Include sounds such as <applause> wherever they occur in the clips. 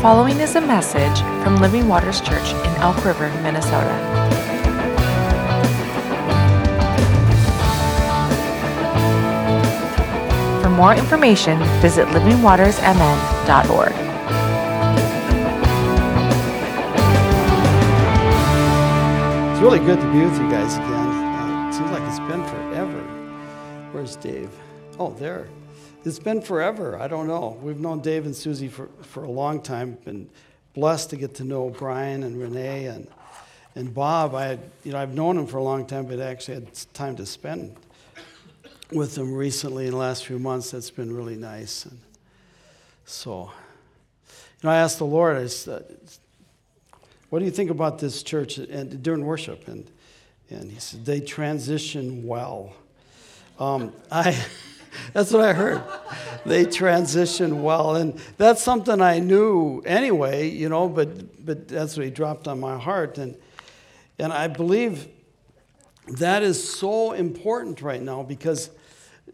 following is a message from Living Waters Church in Elk River, Minnesota. For more information, visit livingwatersmn.org. It's really good to be with you guys again. Uh, it seems like it's been forever. Where's Dave? Oh, there. It's been forever. I don't know. We've known Dave and Susie for, for a long time. Been blessed to get to know Brian and Renee and and Bob. I had, you know I've known him for a long time, but actually had time to spend with them recently in the last few months. That's been really nice. And so, you know, I asked the Lord. I said, "What do you think about this church?" And during worship, and and He said they transition well. Um, <laughs> I. <laughs> That's what I heard. They transition well, and that's something I knew anyway, you know. But but that's what he dropped on my heart, and and I believe that is so important right now because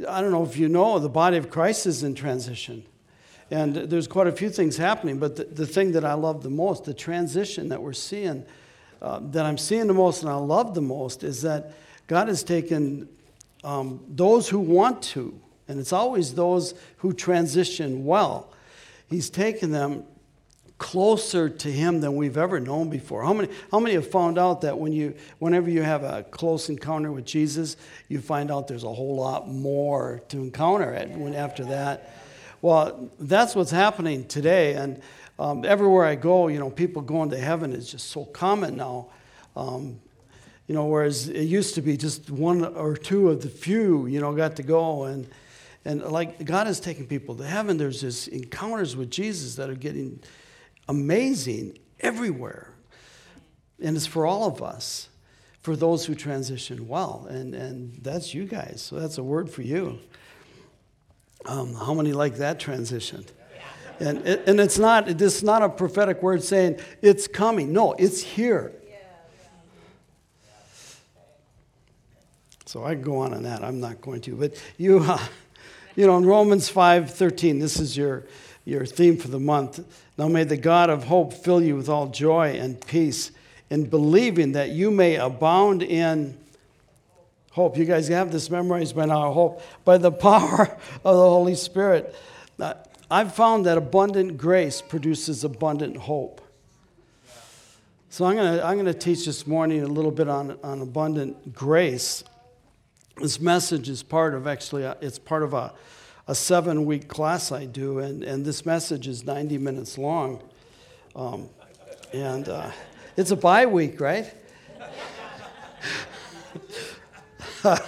I don't know if you know the body of Christ is in transition, and there's quite a few things happening. But the, the thing that I love the most, the transition that we're seeing, uh, that I'm seeing the most, and I love the most, is that God has taken um, those who want to and it's always those who transition well. He's taken them closer to him than we've ever known before. How many, how many have found out that when you, whenever you have a close encounter with Jesus, you find out there's a whole lot more to encounter when, after that? Well, that's what's happening today. And um, everywhere I go, you know, people going to heaven is just so common now. Um, you know, whereas it used to be just one or two of the few, you know, got to go. And, and like God has taken people to heaven, there's this encounters with Jesus that are getting amazing everywhere. And it's for all of us, for those who transition well. And, and that's you guys. So that's a word for you. Um, how many like that transition? And, it, and it's not, it's not a prophetic word saying it's coming. No, it's here. So I can go on on that. I'm not going to. But you. Uh, you know, in Romans 5:13, this is your, your theme for the month. Now may the God of hope fill you with all joy and peace in believing that you may abound in hope. You guys have this memorized by now, I hope, by the power of the Holy Spirit. Now, I've found that abundant grace produces abundant hope. So I'm going to I'm going to teach this morning a little bit on, on abundant grace. This message is part of actually, a, it's part of a, a seven week class I do, and, and this message is 90 minutes long. Um, and uh, it's a bye week, right? <laughs>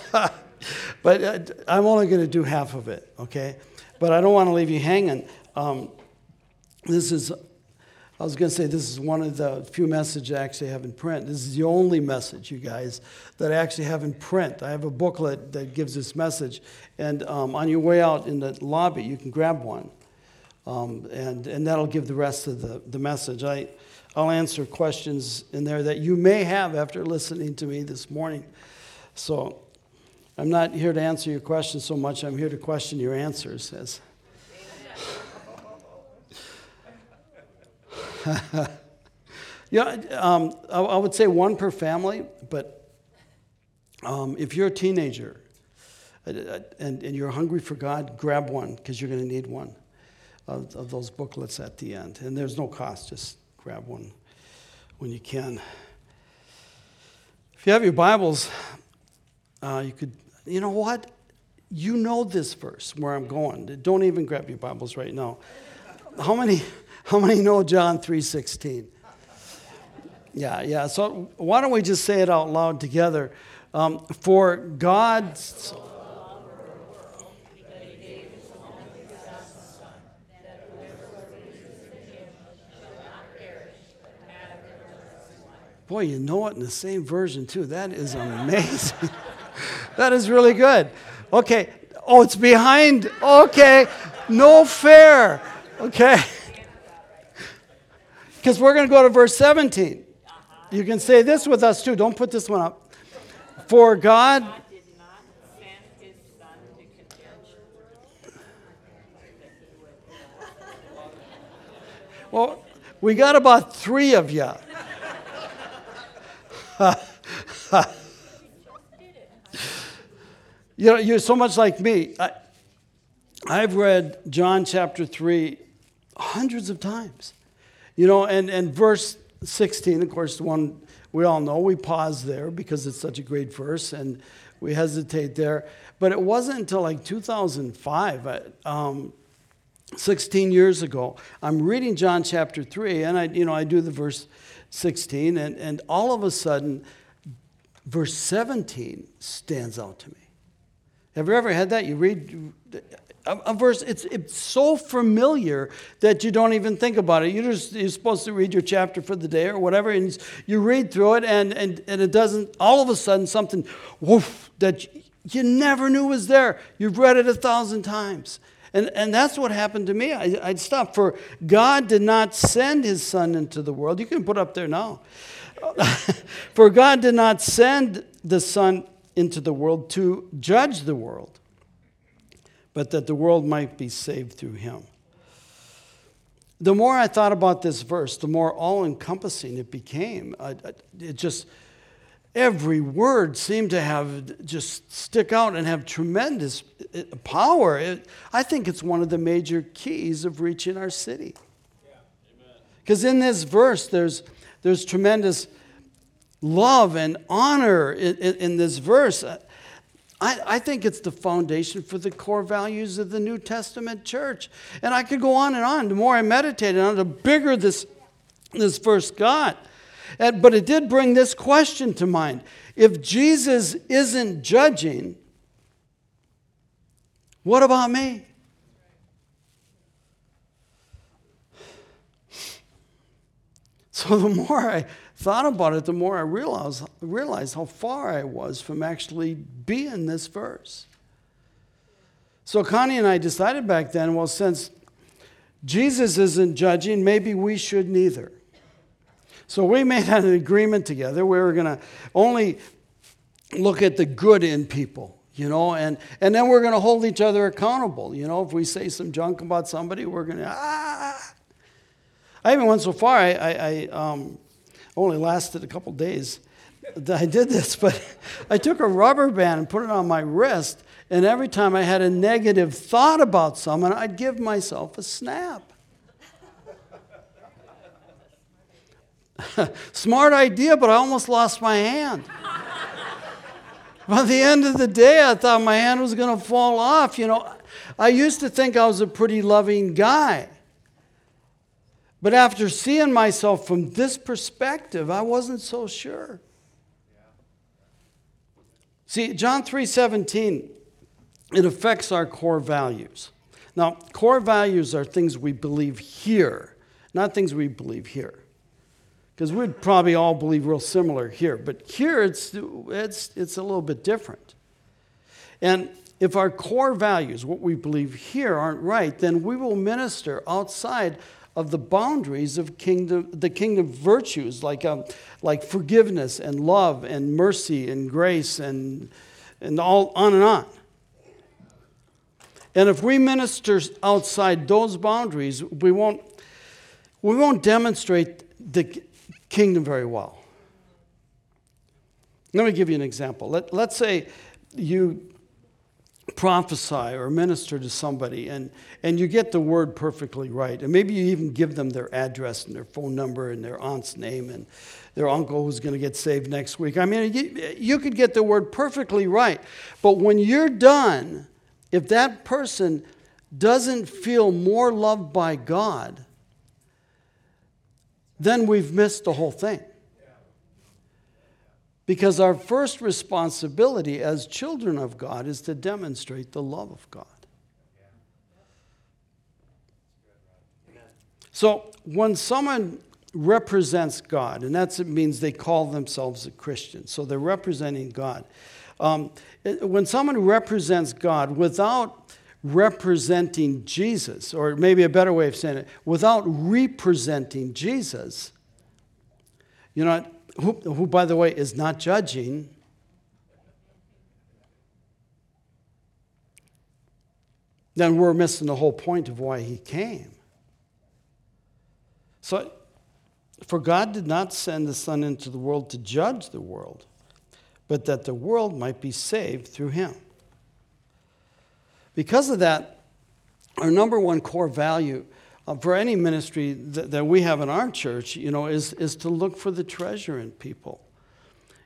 but uh, I'm only going to do half of it, okay? But I don't want to leave you hanging. Um, this is I was going to say this is one of the few messages I actually have in print. This is the only message, you guys, that I actually have in print. I have a booklet that gives this message, and um, on your way out in the lobby, you can grab one, um, and, and that'll give the rest of the, the message. I, I'll answer questions in there that you may have after listening to me this morning. So I'm not here to answer your questions so much, I'm here to question your answers, as <laughs> yeah, um, I, I, would say one per family, but um, if you're a teenager uh, uh, and, and you're hungry for God, grab one because you're going to need one of, of those booklets at the end. And there's no cost, just grab one when you can. If you have your Bibles, uh, you could, you know what? You know this verse where I'm going. Don't even grab your Bibles right now. How many? How many know John 3:16? Yeah, yeah. So why don't we just say it out loud together? Um, for God's Boy, you know it in the same version too. That is amazing. <laughs> that is really good. Okay. Oh, it's behind. Okay. No fair. Okay. Because we're going to go to verse 17. You can say this with us too. Don't put this one up. For God. Well, We got about three of you. <laughs> you know, you're so much like me. I, I've read John chapter 3 hundreds of times. You know, and, and verse 16, of course, the one we all know, we pause there because it's such a great verse and we hesitate there. But it wasn't until like 2005, um, 16 years ago, I'm reading John chapter 3, and I, you know, I do the verse 16, and, and all of a sudden, verse 17 stands out to me. Have you ever had that? You read a, verse, it's, it's so familiar that you don't even think about it. You're, just, you're supposed to read your chapter for the day or whatever, and you read through it, and, and, and it doesn't, all of a sudden, something, woof, that you never knew was there. You've read it a thousand times. And, and that's what happened to me. I, I'd stop. For God did not send his son into the world. You can put up there now. <laughs> for God did not send the son into the world to judge the world, but that the world might be saved through him. The more I thought about this verse, the more all encompassing it became. it just every word seemed to have just stick out and have tremendous uh, power. It, I think it's one of the major keys of reaching our city. Because in this verse, there's, there's tremendous love and honor in, in, in this verse. I, I think it's the foundation for the core values of the New Testament church. And I could go on and on. The more I meditated on it, the bigger this, this verse got. And, but it did bring this question to mind. If Jesus isn't judging, what about me? <laughs> So the more I thought about it, the more I realized, realized how far I was from actually being this verse. So Connie and I decided back then well, since Jesus isn't judging, maybe we should neither. So we made an agreement together. We were going to only look at the good in people, you know, and, and then we're going to hold each other accountable. You know, if we say some junk about somebody, we're going to, ah. I even went so far, I, I, I um, only lasted a couple days that I did this, but <laughs> I took a rubber band and put it on my wrist, and every time I had a negative thought about someone, I'd give myself a snap. <laughs> Smart idea, but I almost lost my hand. <laughs> By the end of the day, I thought my hand was going to fall off. You know, I used to think I was a pretty loving guy. But after seeing myself from this perspective, I wasn't so sure. See, John 3:17 it affects our core values. Now, core values are things we believe here, not things we believe here because we'd probably all believe real similar here. But here it's, it's, it's a little bit different. And if our core values, what we believe here, aren't right, then we will minister outside of the boundaries of kingdom, the kingdom virtues like, um, like forgiveness and love and mercy and grace and, and all on and on. And if we minister outside those boundaries, we won't, we won't demonstrate the, kingdom very well. Let me give you an example. Let, let's say you prophesy or minister to somebody and, and you get the word perfectly right. And maybe you even give them their address and their phone number and their aunt's name and their uncle who's going to get saved next week. I mean, you, you could get the word perfectly right. But when you're done, if that person doesn't feel more loved by God then we've missed the whole thing. Because our first responsibility as children of God is to demonstrate the love of God. So when someone represents God, and that means they call themselves a Christian, so they're representing God. Um, when someone represents God without representing Jesus, or maybe a better way of saying it, without representing Jesus, you know, who, who by the way, is not judging. Then we're missing the whole point of why he came. So For God did not send the Son into the world to judge the world, but that the world might be saved through him. Because of that, our number one core value for any ministry that, that we have in our church, you know, is, is to look for the treasure in people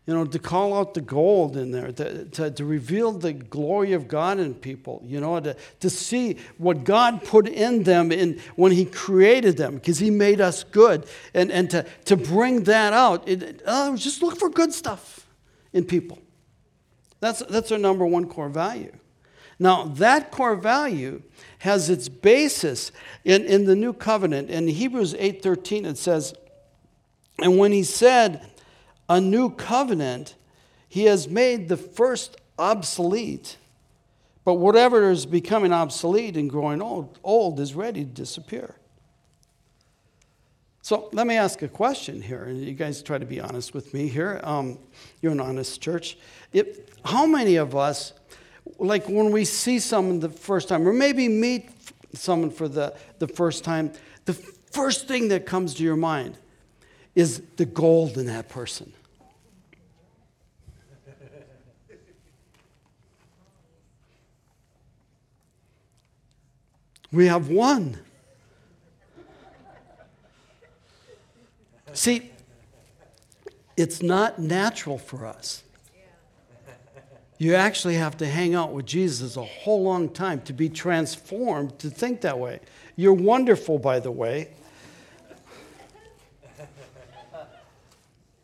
you know, to call out the gold in there, to, to, to, reveal the glory of God in people, you know, to, to see what God put in them in, when He created them, because He made us good, and, and to, to bring that out. It, uh, just look for good stuff in people. That's, that's our number one core value. Now, that core value has its basis in, in the new covenant. In Hebrews 8.13, it says, And when he said, a new covenant, he has made the first obsolete. But whatever is becoming obsolete and growing old, old is ready to disappear. So let me ask a question here, and you guys try to be honest with me here. Um, you're an honest church. If, how many of us, like when we see someone the first time, or maybe meet someone for the, the first time, the first thing that comes to your mind is the gold in that person. <laughs> We have one. See, it's not natural for us. You actually have to hang out with Jesus a whole long time to be transformed to think that way. You're wonderful, by the way.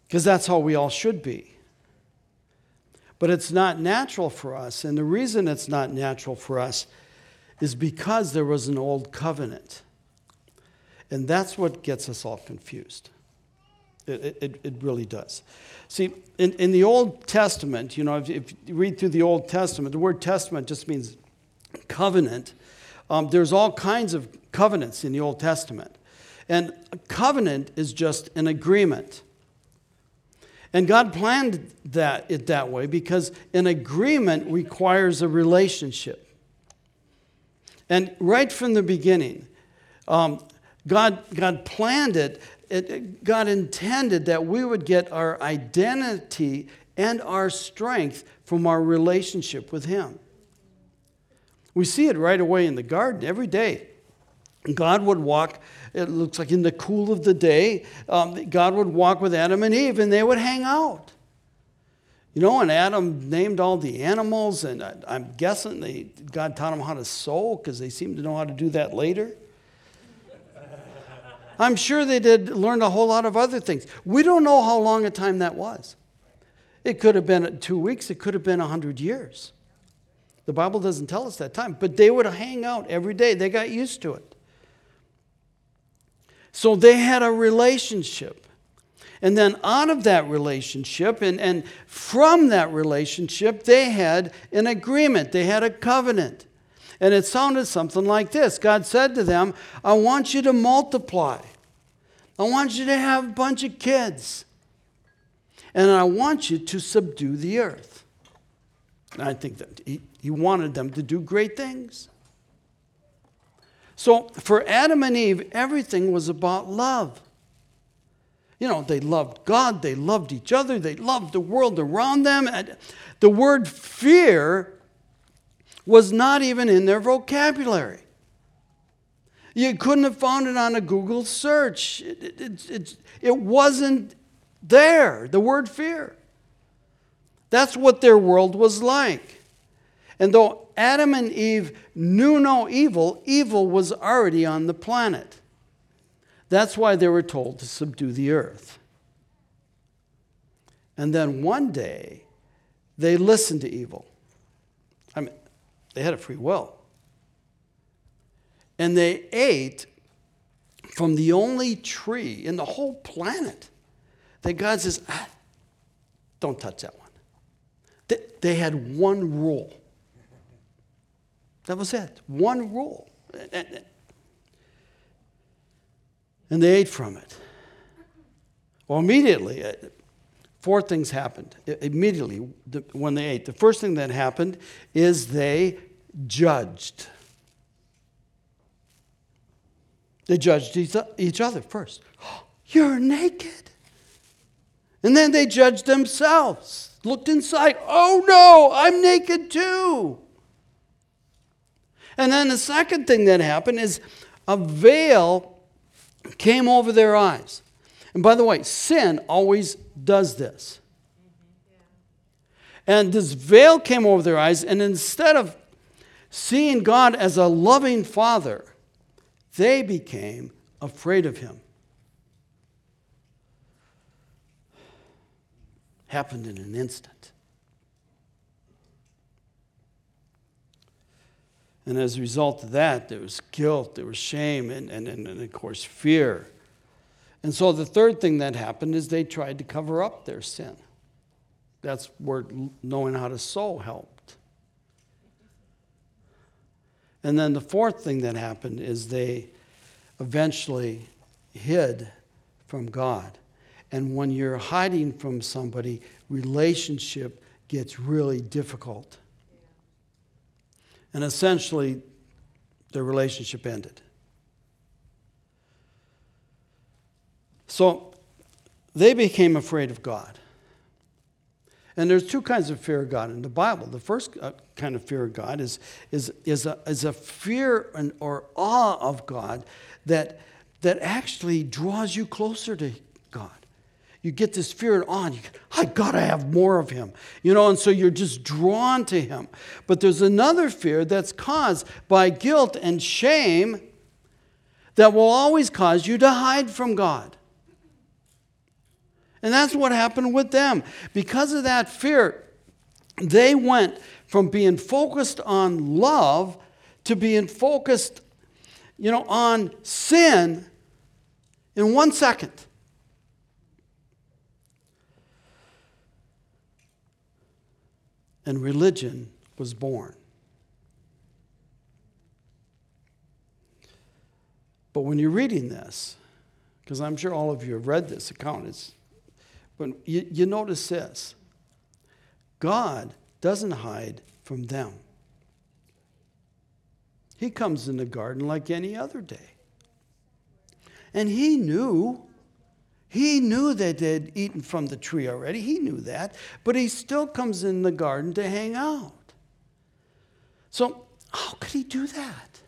because that's how we all should be. But it's not natural for us. And the reason it's not natural for us is because there was an old covenant. And that's what gets us all confused. It, it, it really does. See, in, in the Old Testament, you know, if, if, you read through the Old Testament, the word testament just means covenant. Um, there's all kinds of covenants in the Old Testament. And a covenant is just an agreement. And God planned that it that way because an agreement requires a relationship. And right from the beginning, um, God, God planned it, it, God intended that we would get our identity and our strength from our relationship with Him. We see it right away in the garden every day. God would walk, it looks like in the cool of the day, um, God would walk with Adam and Eve and they would hang out. You know, and Adam named all the animals, and I, am guessing they, God taught them how to sew because they seem to know how to do that later. I'm sure they did learn a whole lot of other things. We don't know how long a time that was. It could have been two weeks, it could have been a hundred years. The Bible doesn't tell us that time, but they would hang out every day. They got used to it. So they had a relationship. And then out of that relationship and, and from that relationship, they had an agreement, they had a covenant. And it sounded something like this God said to them, I want you to multiply, I want you to have a bunch of kids, and I want you to subdue the earth. And I think that he, he wanted them to do great things. So for Adam and Eve, everything was about love. You know, they loved God, they loved each other, they loved the world around them. And the word fear was not even in their vocabulary. You couldn't have found it on a Google search. It, it, it, it, wasn't there, the word fear. That's what their world was like. And though Adam and Eve knew no evil, evil was already on the planet. That's why they were told to subdue the earth. And then one day, they listened to evil. They had a free will. And they ate from the only tree in the whole planet that God says, ah, don't touch that one. They, they had one rule. That was it. One rule and they ate from it. Well, immediately, uh, four things happened. Immediately, when they ate, the first thing that happened is they judged. They judged each other first. <gasps> You're naked. And then they judged themselves, looked inside. Oh no, I'm naked too. And then the second thing that happened is a veil came over their eyes. And by the way, sin always does this. Mm-hmm. And this veil came over their eyes, and instead of seeing God as a loving father, they became afraid of him. Happened in an instant. And as a result of that, there was guilt, there was shame, and, and, and, and of course, fear. And so the third thing that happened is they tried to cover up their sin. That's where knowing how to sew helped. And then the fourth thing that happened is they eventually hid from God. And when you're hiding from somebody, relationship gets really difficult. And essentially, the relationship ended. So they became afraid of God. And there's two kinds of fear of God in the Bible. The first uh, kind of fear of God is, is, is, a, is a fear and, or awe of God that, that actually draws you closer to God. You get this fear and awe, and you, I gotta have more of him. You know, and so you're just drawn to him. But there's another fear that's caused by guilt and shame that will always cause you to hide from God. And that's what happened with them. Because of that fear, they went from being focused on love to being focused, you know, on sin in one second. And religion was born. But when you're reading this, because I'm sure all of you have read this account, it's but you, you notice this God doesn't hide from them. He comes in the garden like any other day. And he knew, he knew that they'd eaten from the tree already. He knew that. But he still comes in the garden to hang out. So, how could he do that?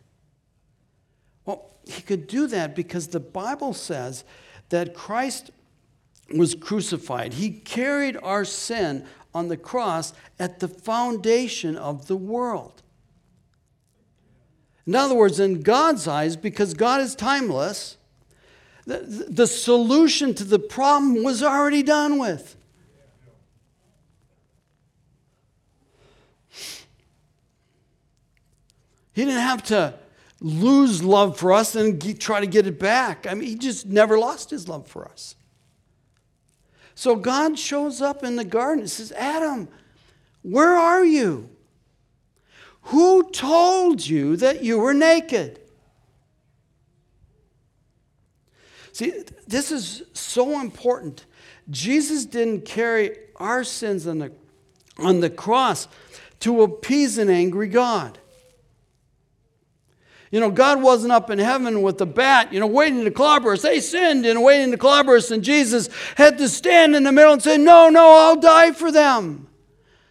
Well, he could do that because the Bible says that Christ was crucified. He carried our sin on the cross at the foundation of the world. In other words, in God's eyes, because God is timeless, the, the solution to the problem was already done with. He didn't have to lose love for us and try to get it back. I mean, he just never lost his love for us. So God shows up in the garden and says, Adam, where are you? Who told you that you were naked? See, this is so important. Jesus didn't carry our sins on the, on the cross to appease an angry God. You know, God wasn't up in heaven with the bat, you know, waiting to clobber us. They sinned and waiting to clobber us, and Jesus had to stand in the middle and say, No, no, I'll die for them.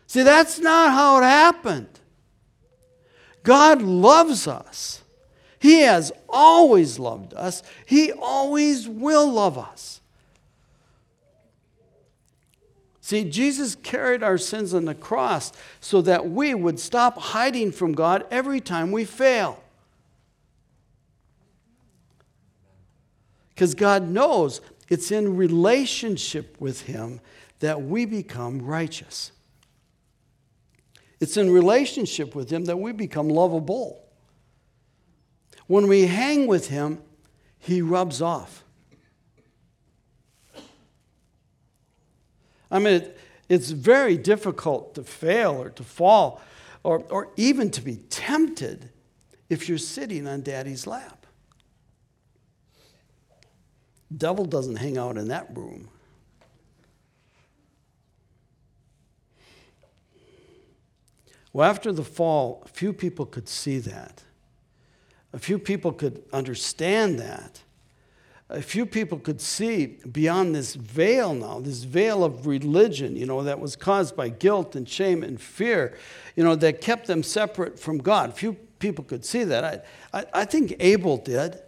See, that's not how it happened. God loves us. He has always loved us. He always will love us. See, Jesus carried our sins on the cross so that we would stop hiding from God every time we fail. Because God knows it's in relationship with Him that we become righteous. It's in relationship with Him that we become lovable. When we hang with Him, He rubs off. I mean, it, it's very difficult to fail or to fall or, or even to be tempted if you're sitting on daddy's lap. Devil doesn't hang out in that room. Well, after the fall, few people could see that. A few people could understand that. a few people could see beyond this veil now, this veil of religion, you know, that was caused by guilt and shame and fear, you know, that kept them separate from God. Few people could see that. I, I, I think Abel did.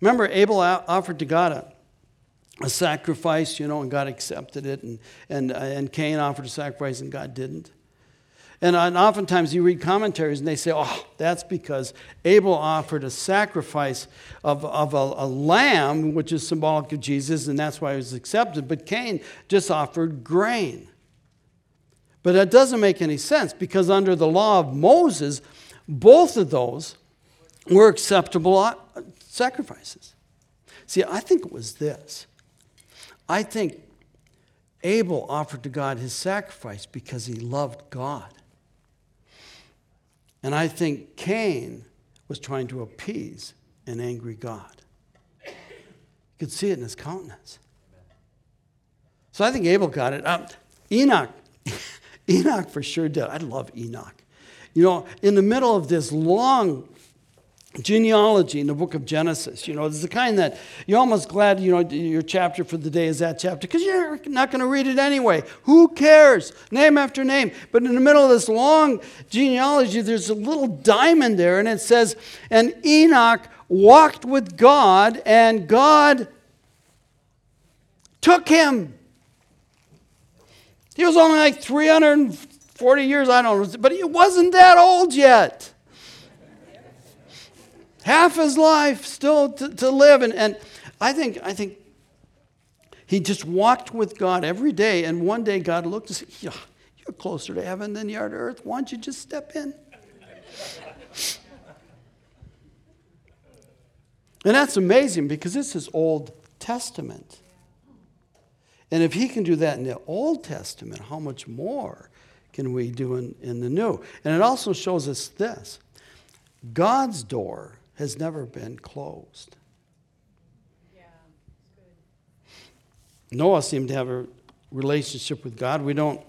Remember, Abel offered to God a, a sacrifice, you know, and God accepted it, and, and, uh, and Cain offered a sacrifice, and God didn't. And, oftentimes you read commentaries and they say, oh, that's because Abel offered a sacrifice of, of a, a, lamb, which is symbolic of Jesus, and that's why it was accepted. But Cain just offered grain. But that doesn't make any sense because under the law of Moses, both of those were acceptable uh, sacrifices. See, I think it was this. I think Abel offered to God his sacrifice because he loved God. And I think Cain was trying to appease an angry God. You could see it in his countenance. So I think Abel got it. Um, Enoch, <laughs> Enoch for sure did. I love Enoch. You know, in the middle of this long genealogy in the book of Genesis. You know, it's the kind that you're almost glad, you know, your chapter for the day is that chapter because you're not going to read it anyway. Who cares? Name after name. But in the middle of this long genealogy, there's a little diamond there and it says, And Enoch walked with God, and God took him. He was only like 340 years, I don't know, but he wasn't that old yet half his life still to, to live. And, and I think, I think he just walked with God every day. And one day God looked and said, yeah, You're closer to heaven than you are to earth. Why don't you just step in? and that's amazing because this is Old Testament. And if he can do that in the Old Testament, how much more can we do in, in the New? And it also shows us this God's door has never been closed. Noah seemed to have a relationship with God. We don't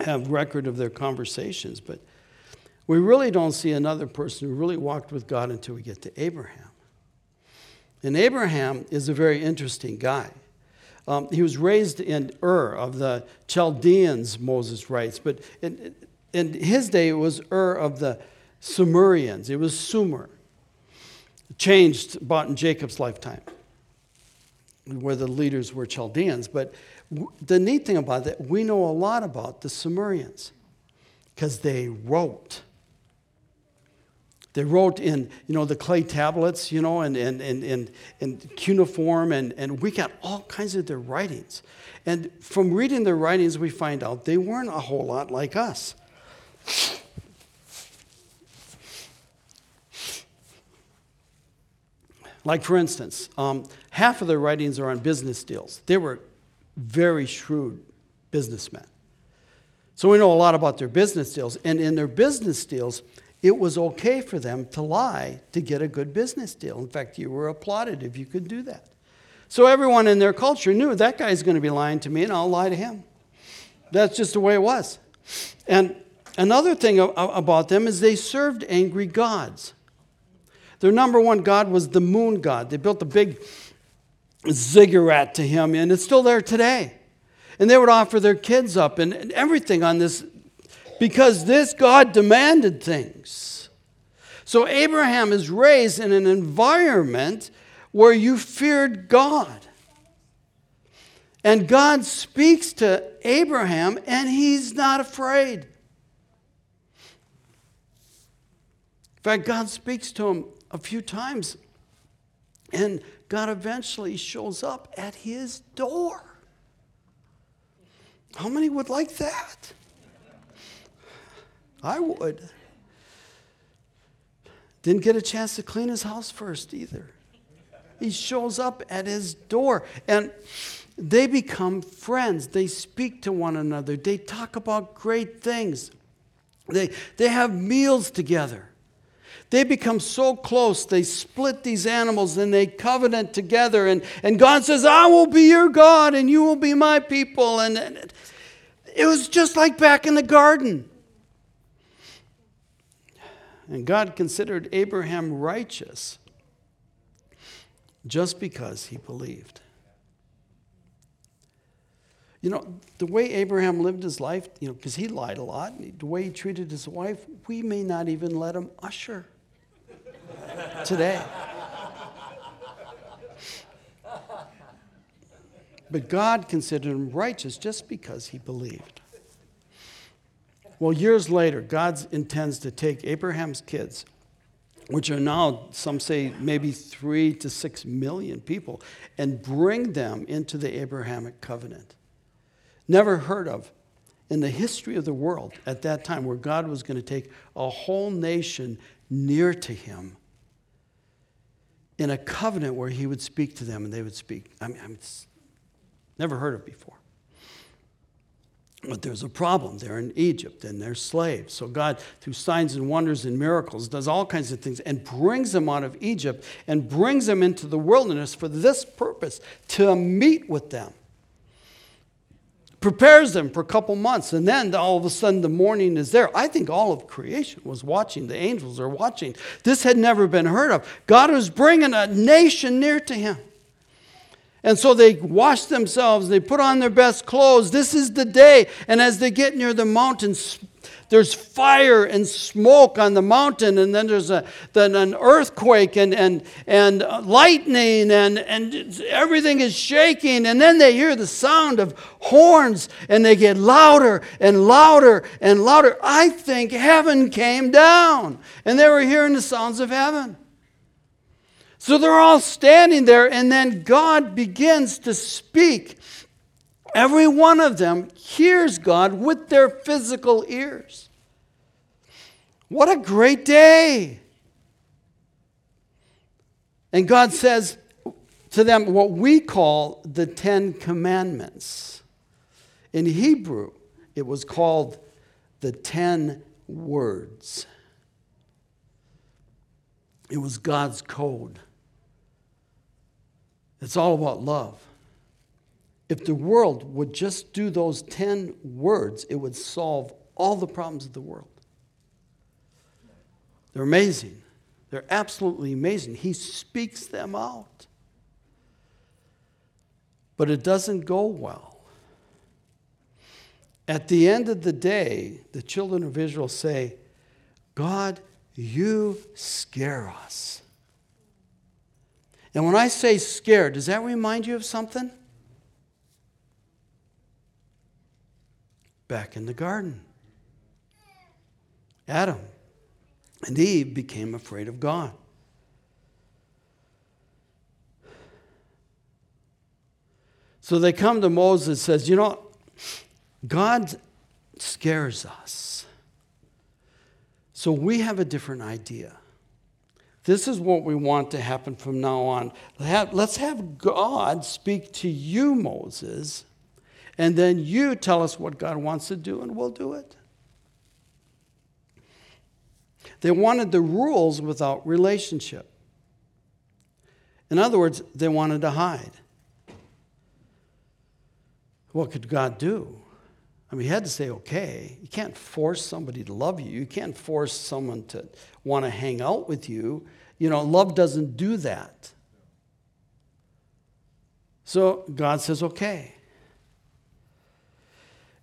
have record of their conversations, but we really don't see another person who really walked with God until we get to Abraham. And Abraham is a very interesting guy. Um, he was raised in Ur of the Chaldeans, Moses writes, but in, in his day it was Ur of the Sumerians. It was Sumer changed about in Jacob's lifetime, where the leaders were Chaldeans. But the neat thing about that, we know a lot about the Sumerians because they wrote. They wrote in, you know, the clay tablets, you know, and, and, and, and, and cuneiform, and, and we got all kinds of their writings. And from reading their writings, we find out they weren't a whole lot like us. Like, for instance, um, half of their writings are on business deals. They were very shrewd businessmen. So we know a lot about their business deals. And in their business deals, it was okay for them to lie to get a good business deal. In fact, you were applauded if you could do that. So everyone in their culture knew that guy's going to be lying to me and I'll lie to him. That's just the way it was. And another thing about them is they served angry gods. Their number one god was the moon god. They built a big ziggurat to him, and it's still there today. And they would offer their kids up and, and everything on this because this God demanded things. So Abraham is raised in an environment where you feared God. And God speaks to Abraham, and he's not afraid. In fact, God speaks to him a few times. And God eventually shows up at his door. How many would like that? I would. Didn't get a chance to clean his house first either. He shows up at his door and they become friends. They speak to one another. They talk about great things. They, they have meals together. They become so close, they split these animals and they covenant together. And, and God says, I will be your God and you will be my people. And, and it was just like back in the garden. And God considered Abraham righteous just because he believed. You know, the way Abraham lived his life, you know, because he lied a lot, the way he treated his wife, we may not even let him usher today. But God considered him righteous just because he believed. Well, years later, God intends to take Abraham's kids, which are now, some say, maybe three to six million people, and bring them into the Abrahamic covenant. Never heard of in the history of the world at that time, where God was going to take a whole nation near to him in a covenant where he would speak to them and they would speak. I mean, I'm never heard of before. But there's a problem. They're in Egypt and they're slaves. So God, through signs and wonders and miracles, does all kinds of things and brings them out of Egypt and brings them into the wilderness for this purpose to meet with them. Prepares them for a couple months, and then all of a sudden the morning is there. I think all of creation was watching. The angels are watching. This had never been heard of. God was bringing a nation near to him. And so they wash themselves, they put on their best clothes. This is the day. And as they get near the mountains, there's fire and smoke on the mountain, and then there's a, then an earthquake and, and, and lightning, and, and everything is shaking. And then they hear the sound of horns, and they get louder and louder and louder. I think heaven came down, and they were hearing the sounds of heaven. So they're all standing there, and then God begins to speak. Every one of them hears God with their physical ears. What a great day! And God says to them what we call the Ten Commandments. In Hebrew, it was called the Ten Words. It was God's code. It's all about love. If the world would just do those 10 words, it would solve all the problems of the world. They're amazing. They're absolutely amazing. He speaks them out. But it doesn't go well. At the end of the day, the children of Israel say, God, you scare us. And when I say scared, does that remind you of something? Back in the garden, Adam and Eve became afraid of God. So they come to Moses and says, "You know, God scares us. So we have a different idea. This is what we want to happen from now on. Let's have God speak to you, Moses, and then you tell us what God wants to do, and we'll do it. They wanted the rules without relationship. In other words, they wanted to hide. What could God do? I mean, he had to say, okay. You can't force somebody to love you. You can't force someone to want to hang out with you. You know, love doesn't do that. So God says, okay.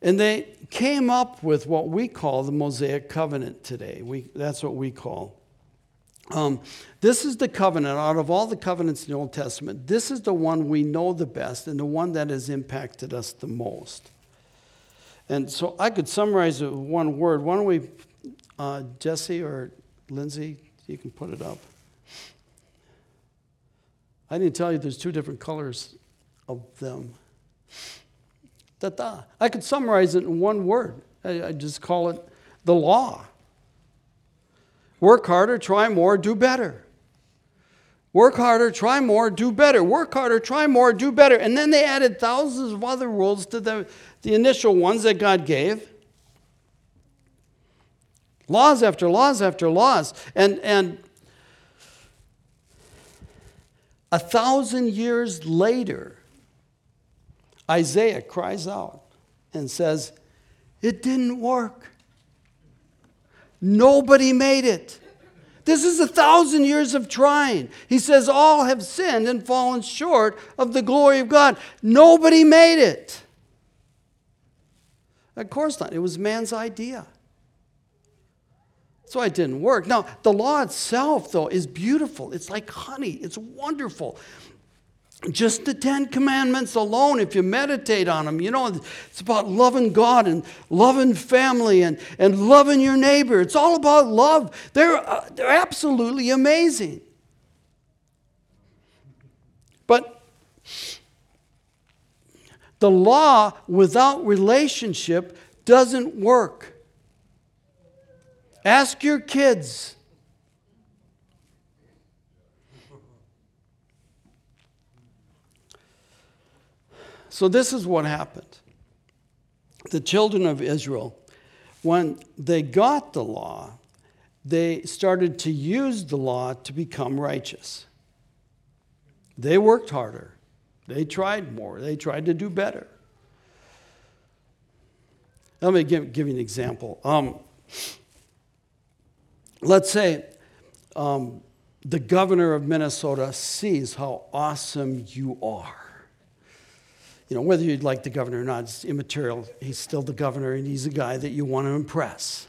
And they came up with what we call the Mosaic covenant today. We, that's what we call. Um, this is the covenant, out of all the covenants in the Old Testament, this is the one we know the best and the one that has impacted us the most. And so I could summarize it with one word. Why don't we, uh, Jesse or Lindsay, you can put it up. I didn't tell you there's two different colors of them. I could summarize it in one word. I, I just call it the law. Work harder, try more, do better. Work harder, try more, do better. Work harder, try more, do better. And then they added thousands of other rules to the, the initial ones that God gave. Laws after laws after laws. And, and a thousand years later, Isaiah cries out and says, It didn't work. Nobody made it. This is a thousand years of trying. He says, All have sinned and fallen short of the glory of God. Nobody made it. Of course not. It was man's idea. Why it didn't work. Now, the law itself, though, is beautiful. It's like honey, it's wonderful. Just the Ten Commandments alone, if you meditate on them, you know, it's about loving God and loving family and, and loving your neighbor. It's all about love. They're, uh, they're absolutely amazing. But the law without relationship doesn't work. Ask your kids. So, this is what happened. The children of Israel, when they got the law, they started to use the law to become righteous. They worked harder, they tried more, they tried to do better. Let me give, give you an example. Um, let's say um, the governor of Minnesota sees how awesome you are you know, whether you'd like the governor or not, it's immaterial. He's still the governor, and he's a guy that you want to impress.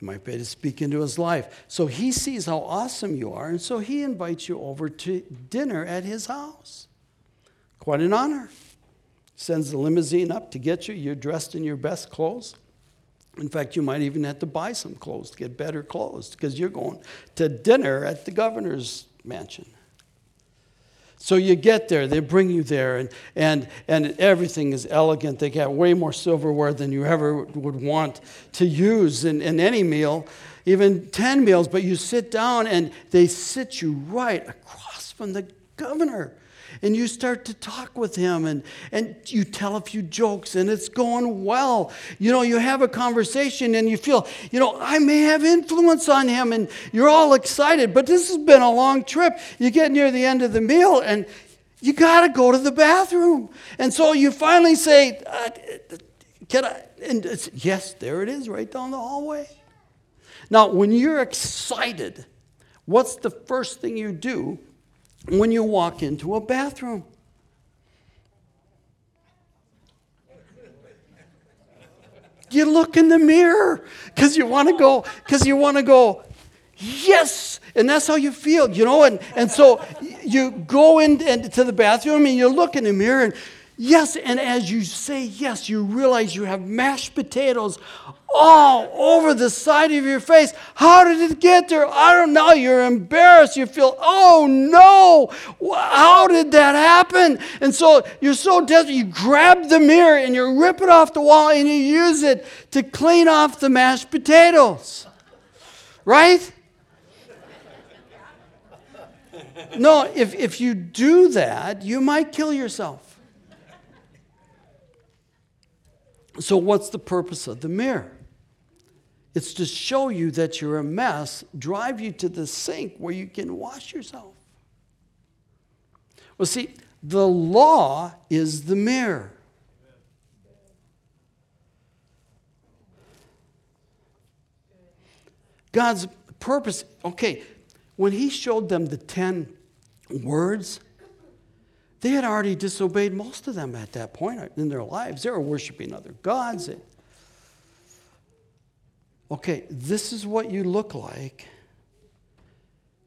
You might be able to speak into his life. So he sees how awesome you are, and so he invites you over to dinner at his house. Quite an honor. Sends the limousine up to get you. You're dressed in your best clothes. In fact, you might even have to buy some clothes to get better clothes because you're going to dinner at the governor's mansion. So you get there, they bring you there, and, and, and everything is elegant. They got way more silverware than you ever would want to use in, in any meal, even 10 meals. But you sit down, and they sit you right across from the governor and you start to talk with him and, and you tell a few jokes and it's going well. You know, you have a conversation and you feel, you know, I may have influence on him and you're all excited, but this has been a long trip. You get near the end of the meal and you got to go to the bathroom. And so you finally say, uh, Can I? And yes, there it is, right down the hallway. Now, when you're excited, what's the first thing you do when you walk into a bathroom. You look in the mirror because you want to go, because you want to go, yes. And that's how you feel, you know. And, and so you go into the bathroom and you look in the mirror and Yes, and as you say yes, you realize you have mashed potatoes all over the side of your face. How did it get there? I don't know. You're embarrassed. You feel, oh no, how did that happen? And so you're so desperate, you grab the mirror and you rip it off the wall and you use it to clean off the mashed potatoes. Right? No, if, if you do that, you might kill yourself. So, what's the purpose of the mirror? It's to show you that you're a mess, drive you to the sink where you can wash yourself. Well, see, the law is the mirror. God's purpose, okay, when He showed them the 10 words, they had already disobeyed most of them at that point in their lives. They were worshiping other gods. Okay, this is what you look like.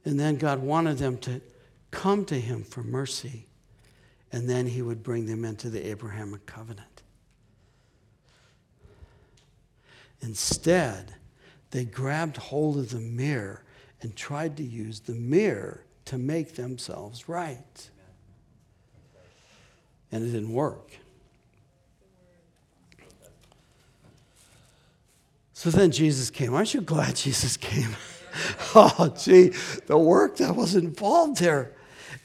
And then God wanted them to come to Him for mercy. And then He would bring them into the Abrahamic covenant. Instead, they grabbed hold of the mirror and tried to use the mirror to make themselves right and it didn't work. So then Jesus came. Aren't you glad Jesus came? <laughs> oh, gee, the work that was involved there.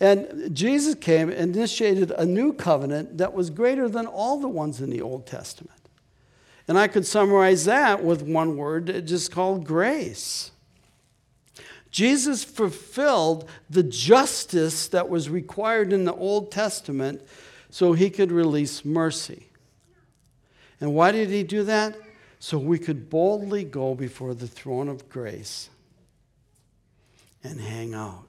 And Jesus came and initiated a new covenant that was greater than all the ones in the Old Testament. And I could summarize that with one word, just called grace. Jesus fulfilled the justice that was required in the Old Testament so he could release mercy. And why did he do that? So we could boldly go before the throne of grace and hang out.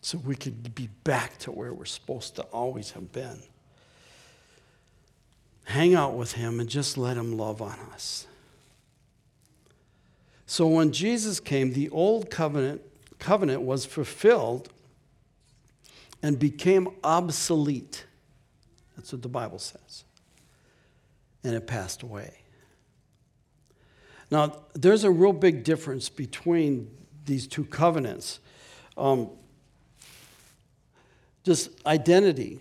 So we could be back to where we're supposed to always have been. Hang out with Him and just let Him love on us. So when Jesus came, the old covenant, covenant was fulfilled and became obsolete. That's what the Bible says. And it passed away. Now, there's a real big difference between these two covenants. Um, just identity.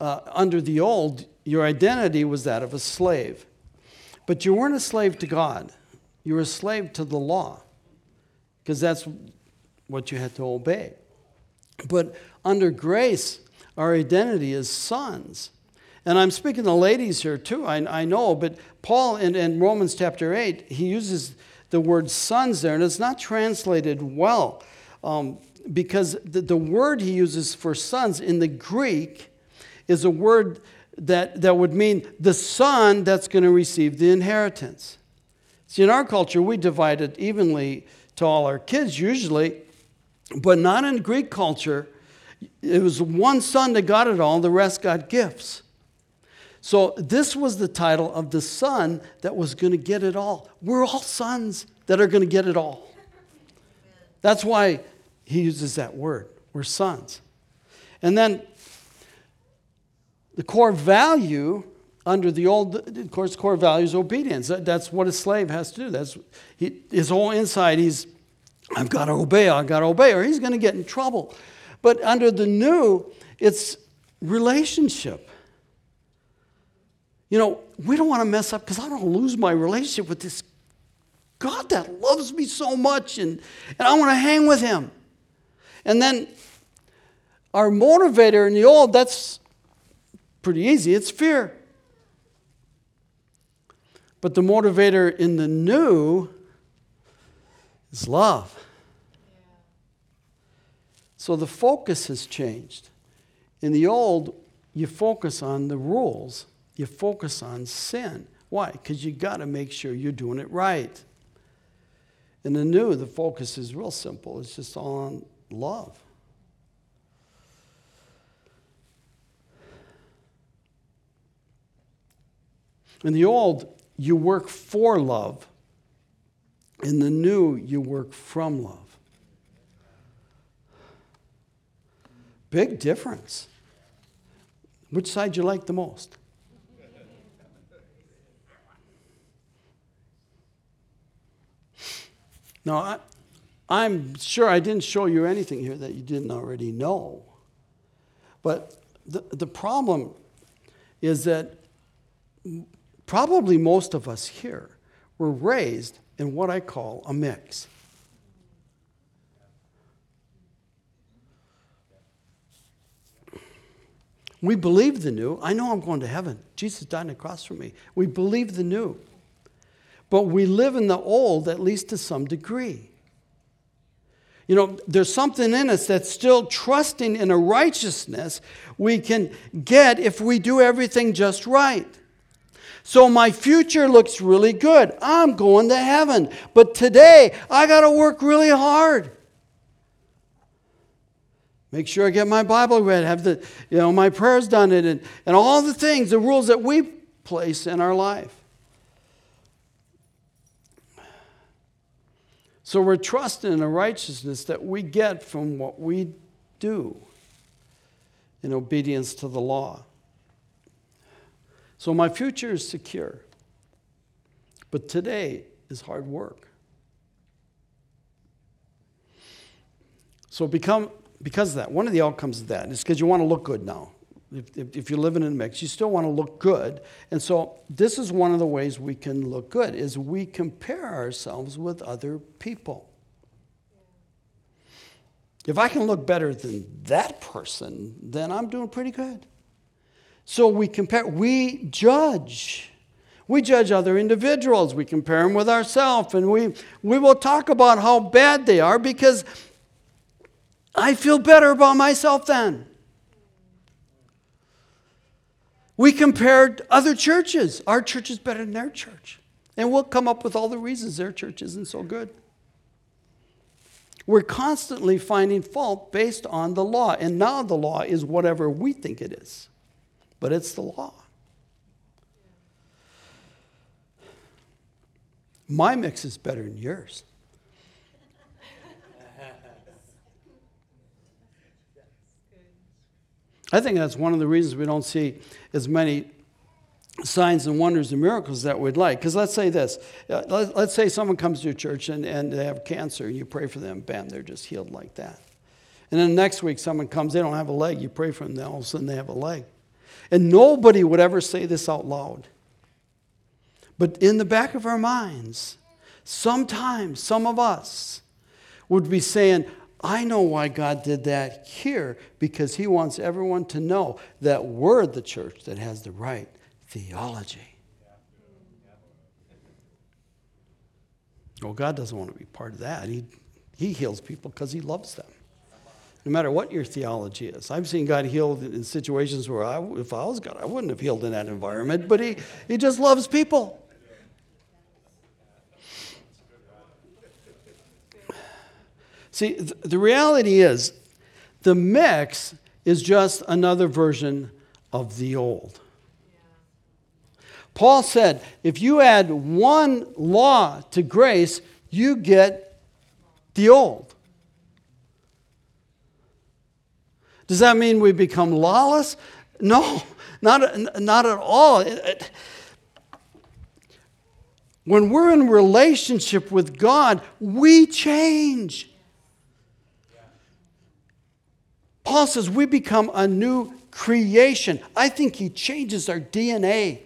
Uh, under the old, your identity was that of a slave. But you weren't a slave to God, you were a slave to the law, because that's what you had to obey. But under grace, our identity is sons. And I'm speaking to ladies here too, I, I know, but Paul in, in Romans chapter 8, he uses the word sons there, and it's not translated well um, because the, the word he uses for sons in the Greek is a word that, that would mean the son that's going to receive the inheritance. See, in our culture, we divide it evenly to all our kids usually, but not in Greek culture. It was one son that got it all, the rest got gifts. So, this was the title of the son that was going to get it all. We're all sons that are going to get it all. That's why he uses that word. We're sons. And then the core value under the old, of course, core value is obedience. That's what a slave has to do. That's he, his whole inside. He's, I've got to obey. I've got to obey, or he's going to get in trouble. But under the new, it's relationship. You know, we don't want to mess up because I don't lose my relationship with this God that loves me so much and, and I want to hang with him. And then our motivator in the old, that's pretty easy, it's fear. But the motivator in the new is love. So the focus has changed. In the old, you focus on the rules you focus on sin. Why? Because you got to make sure you're doing it right. In the new, the focus is real simple it's just on love. In the old, you work for love. In the new, you work from love. Big difference. Which side you like the most? Now, I, am sure I didn't show you anything here that you didn't already know. But the, the problem is that probably most of us here were raised in what I call a mix. We believe the new. I know I'm going to heaven. Jesus died on the cross for me. We believe the new but we live in the old, at least to some degree. You know, there's something in us that's still trusting in a righteousness we can get if we do everything just right. So my future looks really good. I'm going to heaven. But today, I got to work really hard. Make sure I get my Bible read, have the, you know, my prayers done, and, and all the things, the rules that we place in our life. So we're trusting in a righteousness that we get from what we do in obedience to the law. So my future is secure. But today is hard work. So become because of that, one of the outcomes of that is because you want to look good now if, if, if, you're living in a mix, you still want to look good. And so this is one of the ways we can look good is we compare ourselves with other people. If I can look better than that person, then I'm doing pretty good. So we compare, we judge. We judge other individuals. We compare them with ourselves, and we, we will talk about how bad they are because I feel better about myself then. We compared other churches. Our church is better than their church. And we'll come up with all the reasons their church isn't so good. We're constantly finding fault based on the law. And now the law is whatever we think it is, but it's the law. My mix is better than yours. I think that's one of the reasons we don't see as many signs and wonders and miracles that we'd like. Because let's say this uh, let's say someone comes to your church and, and they have cancer, and you pray for them, bam, they're just healed like that. And then next week, someone comes, they don't have a leg, you pray for them, then all of a sudden they have a leg. And nobody would ever say this out loud. But in the back of our minds, sometimes some of us would be saying, I know why God did that here because He wants everyone to know that we're the church that has the right theology. Well, God doesn't want to be part of that. He, he heals people because He loves them. No matter what your theology is. I've seen God heal in situations where I, if I was God, I wouldn't have healed in that environment, but He, he just loves people. See, th- the reality is, the mix is just another version of the old. Paul said, if you add one law to grace, you get the old. Does that mean we become lawless? No, not, not at all. When we're in relationship with God, we change. Paul says we become a new creation. I think he changes our DNA.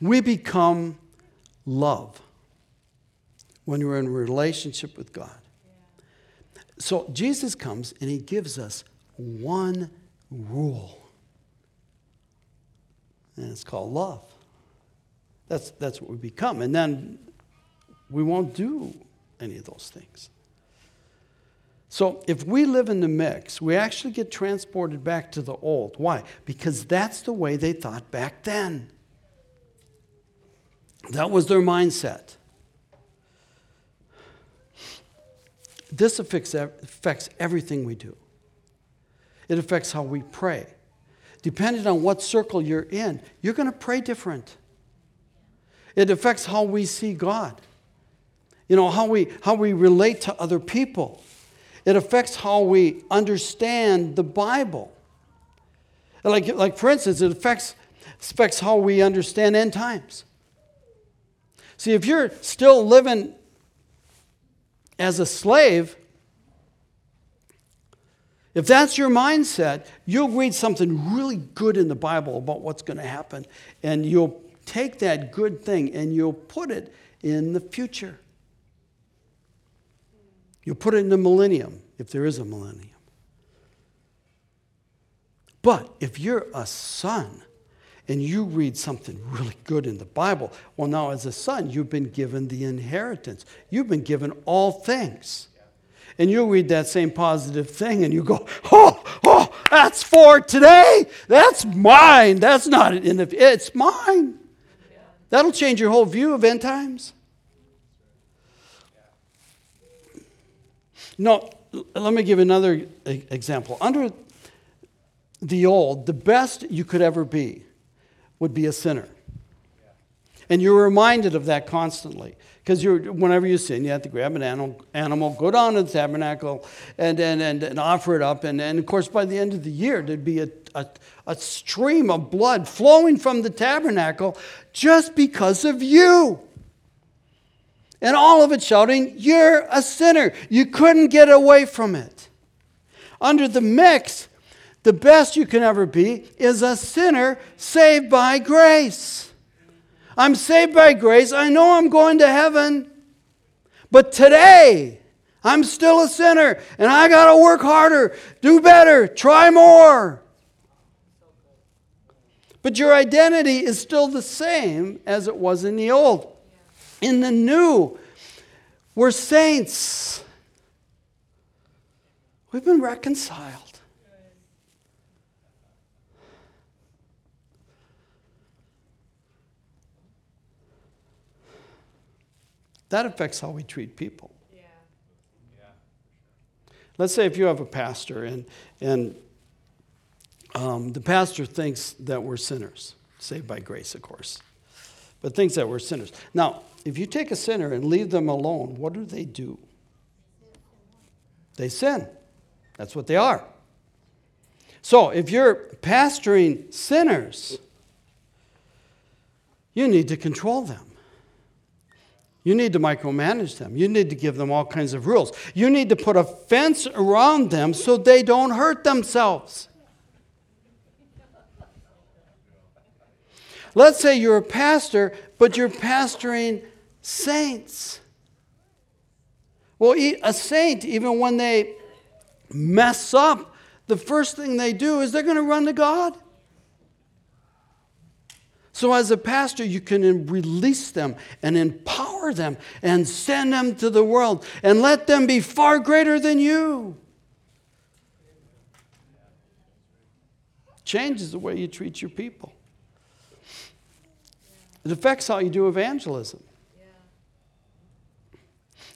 We become love when we're in relationship with God. So Jesus comes and he gives us one rule. And it's called love. That's, that's what we become. And then we won't do any of those things. So if we live in the mix, we actually get transported back to the old. Why? Because that's the way they thought back then. That was their mindset. This affects, affects everything we do. It affects how we pray. Depending on what circle you're in, you're going to pray different. It affects how we see God you know, how we, how we relate to other people. It affects how we understand the Bible. Like, like for instance, it affects, affects how we understand end times. See, if you're still living as a slave, if that's your mindset, you'll read something really good in the Bible about what's going to happen, and you'll take that good thing and you'll put it in the future. You'll put it in the millennium, if there is a millennium. But if you're a son and you read something really good in the Bible, well, now as a son, you've been given the inheritance. You've been given all things. And you'll read that same positive thing and you go, oh, oh, that's for today. That's mine. That's not in the, it's mine. That'll change your whole view of end times. No, let me give another example. Under the old, the best you could ever be would be a sinner. And you're reminded of that constantly. Because whenever you sin, you have to grab an animal, animal go down to the tabernacle, and, and, and, and offer it up. And, and of course, by the end of the year, there'd be a, a, a stream of blood flowing from the tabernacle just because of you and all of it shouting, You're a sinner. You couldn't get away from it. Under the mix, the best you can ever be is a sinner saved by grace. I'm saved by grace. I know I'm going to heaven. But today, I'm still a sinner and I got to work harder, do better, try more. But your identity is still the same as it was in the old in the new. We're saints. We've been reconciled. That affects how we treat people. Let's say if you have a pastor and, and um, the pastor thinks that we're sinners, saved by grace, of course, but thinks that we're sinners. Now, if you take a sinner and leave them alone, what do they do? They sin. That's what they are. So if you're pastoring sinners, you need to control them. You need to micromanage them. You need to give them all kinds of rules. You need to put a fence around them so they don't hurt themselves. Let's say you're a pastor, but you're pastoring saints. Well, a saint, even when they mess up, the first thing they do is they're going to run to God. So, as a pastor, you can release them and empower them and send them to the world and let them be far greater than you. Changes the way you treat your people, it affects how you do evangelism.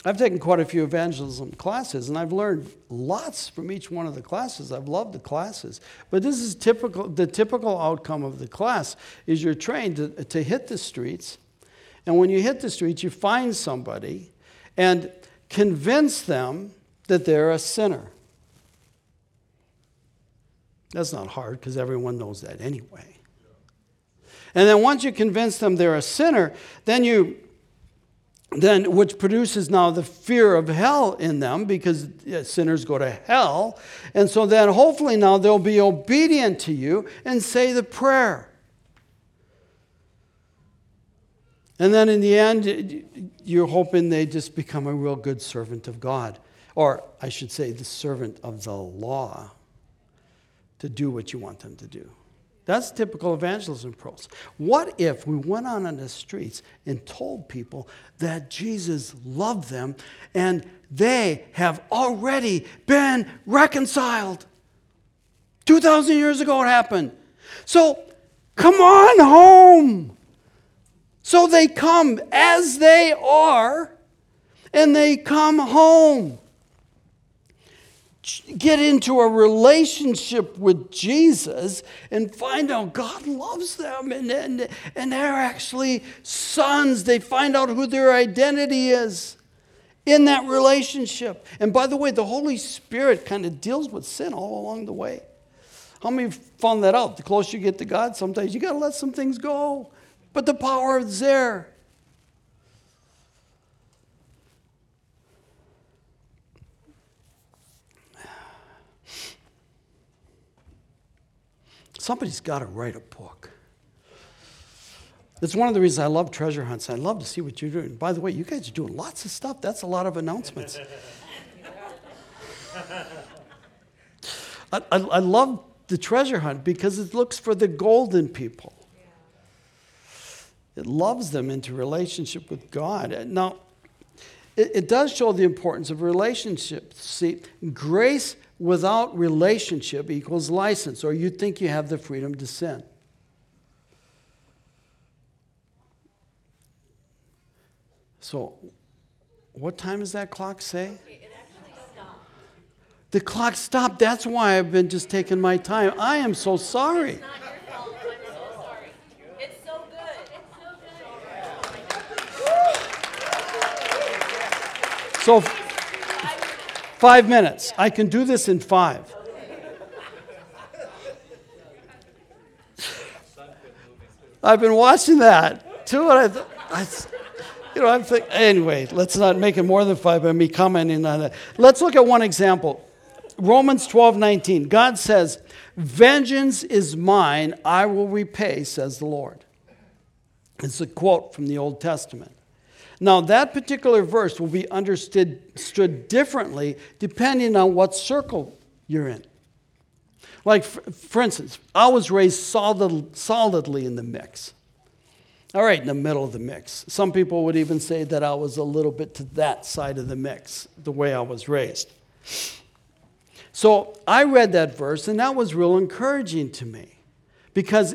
I've taken quite a few evangelism classes, and I've learned lots from each one of the classes. I've loved the classes. But this is typical, the typical outcome of the class is you're trained to, to hit the streets. And when you hit the streets, you find somebody and convince them that they're a sinner. That's not hard because everyone knows that anyway. And then once you convince them they're a sinner, then you then which produces now the fear of hell in them because sinners go to hell. And so then hopefully now they'll be obedient to you and say the prayer. And then in the end you're hoping they just become a real good servant of god. Or i should say the servant of the law to do what you want them to do that's typical evangelism approach. What if we went on in the streets and told people that Jesus loved them and they have already been reconciled? 2,000 years ago it happened. So come on home. So they come as they are and they come home get into a relationship with Jesus and find out God loves them and, and, and they're actually sons. They find out who their identity is in that relationship. And by the way, the Holy Spirit kind of deals with sin all along the way. How many found that out? The closer you get to God, sometimes you got to let some things go. But the power is there. Somebody's got to write a book. That's one of the reasons I love treasure hunts. I love to see what you're doing. By the way, you guys are doing lots of stuff. That's a lot of announcements. I, I, I, love the treasure hunt because it looks for the golden people. It loves them into relationship with God. Now, it, it does show the importance of relationships. See, grace without relationship equals license, or you think you have the freedom to sin. So, what time does that clock say? The clock stopped. That's why I've been just taking my time. I am so sorry. So, Five minutes. I can do this in five. I've been watching that too, and I, I you know, I'm thinking, anyway, let's not make it more than five by me commenting on that. Let's look at one example. Romans 12, 19. God says, Vengeance is mine, I will repay, says the Lord. It's a quote from the Old Testament. Now, that particular verse will be understood differently depending on what circle you're in. Like, for, instance, I was raised solid, solidly in the mix. All right, in the middle of the mix. Some people would even say that I was a little bit to that side of the mix, the way I was raised. So I read that verse, and that was real encouraging to me. Because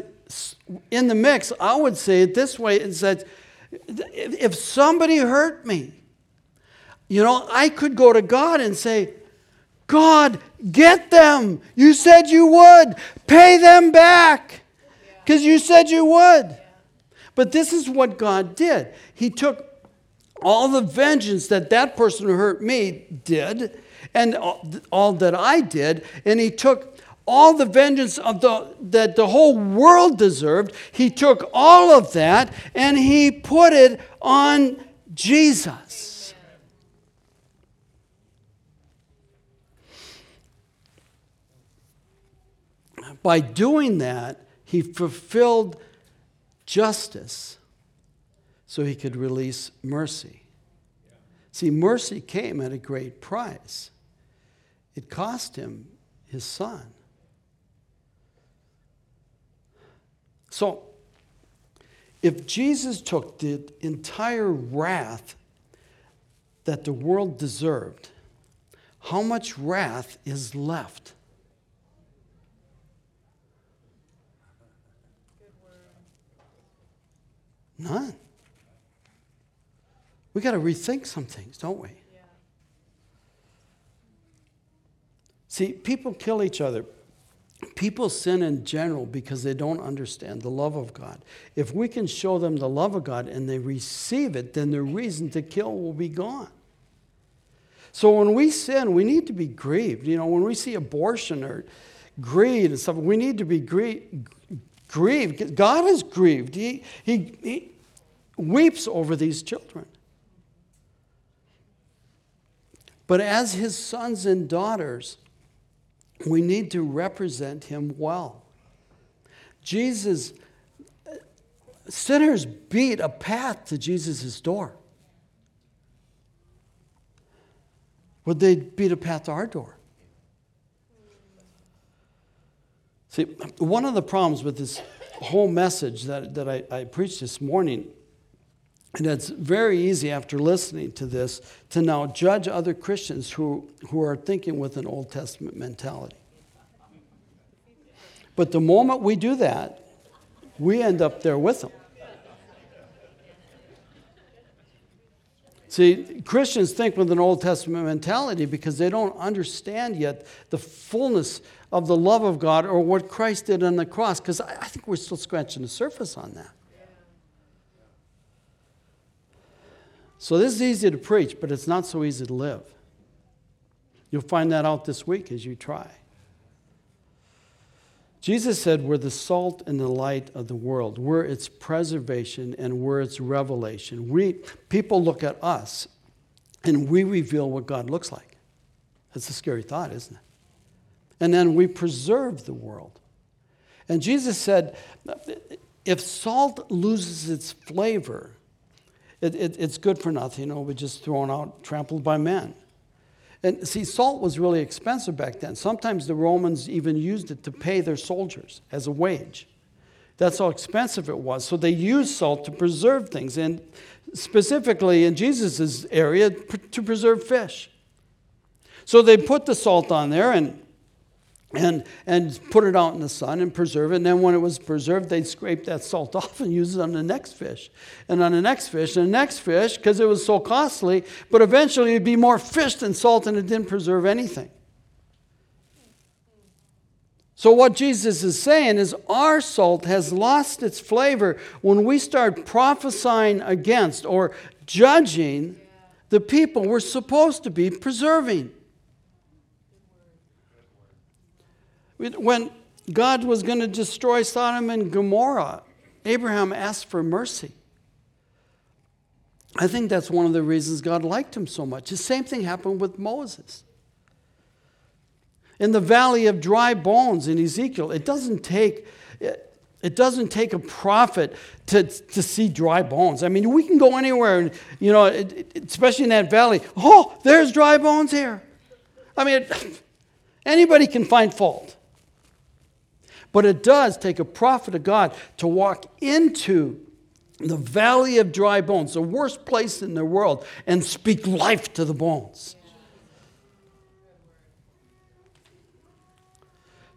in the mix, I would say it this way it says, If somebody hurt me, you know, I could go to God and say, God, get them. You said you would. Pay them back because you said you would. But this is what God did. He took all the vengeance that that person who hurt me did and all that I did, and He took all the vengeance of the, that the whole world deserved. He took all of that and He put it on Jesus. By doing that, he fulfilled justice so he could release mercy. See, mercy came at a great price. It cost him his son. So, if Jesus took the entire wrath that the world deserved, how much wrath is left? None. We got to rethink some things, don't we? Yeah. See, people kill each other. People sin in general because they don't understand the love of God. If we can show them the love of God and they receive it, then the reason to kill will be gone. So when we sin, we need to be grieved. You know, when we see abortion or greed and stuff, we need to be grieved grieved. God is grieved. He, he, he weeps over these children. But as his sons and daughters, we need to represent him well. Jesus, sinners beat a path to Jesus' door. Would they beat a path to our door? See, one of the problems with this whole message that, that I, I preached this morning, and it's very easy after listening to this to now judge other Christians who, who are thinking with an Old Testament mentality. But the moment we do that, we end up there with them. See, Christians think with an Old Testament mentality because they don't understand yet the fullness of the love of God or what Christ did on the cross, because I think we're still scratching the surface on that. So, this is easy to preach, but it's not so easy to live. You'll find that out this week as you try. Jesus said, We're the salt and the light of the world. We're its preservation and we're its revelation. We, people look at us and we reveal what God looks like. That's a scary thought, isn't it? And then we preserve the world. And Jesus said, if salt loses its flavor, it, it, it's good for nothing. You know, we're just thrown out, trampled by men. And see, salt was really expensive back then. Sometimes the Romans even used it to pay their soldiers as a wage. That's how expensive it was. So they used salt to preserve things, and specifically in Jesus' area, to preserve fish. So they put the salt on there, and and, and put it out in the sun and preserve it. And then when it was preserved, they'd scrape that salt <laughs> off and use it on the next fish. And on the next fish, and the next fish, because it was so costly, but eventually it'd be more fish than salt and it didn't preserve anything. So, what Jesus is saying is our salt has lost its flavor when we start prophesying against or judging the people we're supposed to be preserving. When God was going to destroy Sodom and Gomorrah, Abraham asked for mercy. I think that's one of the reasons God liked him so much. The same thing happened with Moses. In the valley of dry bones in Ezekiel, it doesn't take it doesn't take a prophet to, to see dry bones. I mean, we can go anywhere, and, you know, it, it, especially in that valley. Oh, there's dry bones here. I mean, <laughs> anybody can find fault. But it does take a prophet of God to walk into the valley of dry bones, the worst place in the world, and speak life to the bones.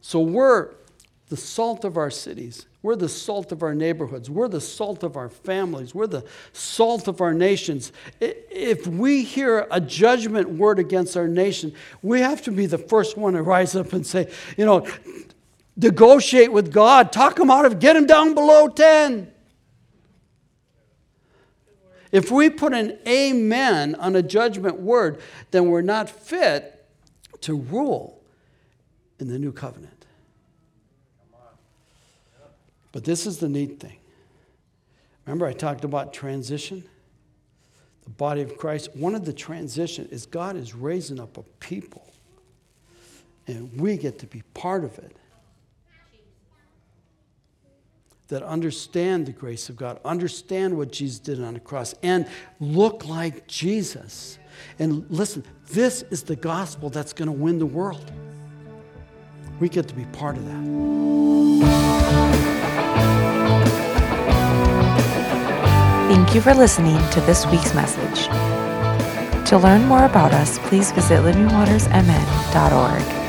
So we're the salt of our cities. We're the salt of our neighborhoods. We're the salt of our families. We're the salt of our nations. If we hear a judgment word against our nation, we have to be the first one to rise up and say, you know, negotiate with God, talk him out of, get him down below 10. If we put an amen on a judgment word, then we're not fit to rule in the new covenant. But this is the neat thing. Remember, I talked about transition? The body of Christ. One of the transition is God is raising up a people, and we get to be part of it that understand the grace of God, understand what Jesus did on the cross, and look like Jesus. And listen, this is the gospel that's going to win the world. We get to be part of that. Thank you for listening to this week's message. To learn more about us, please visit livingwatersmn.org.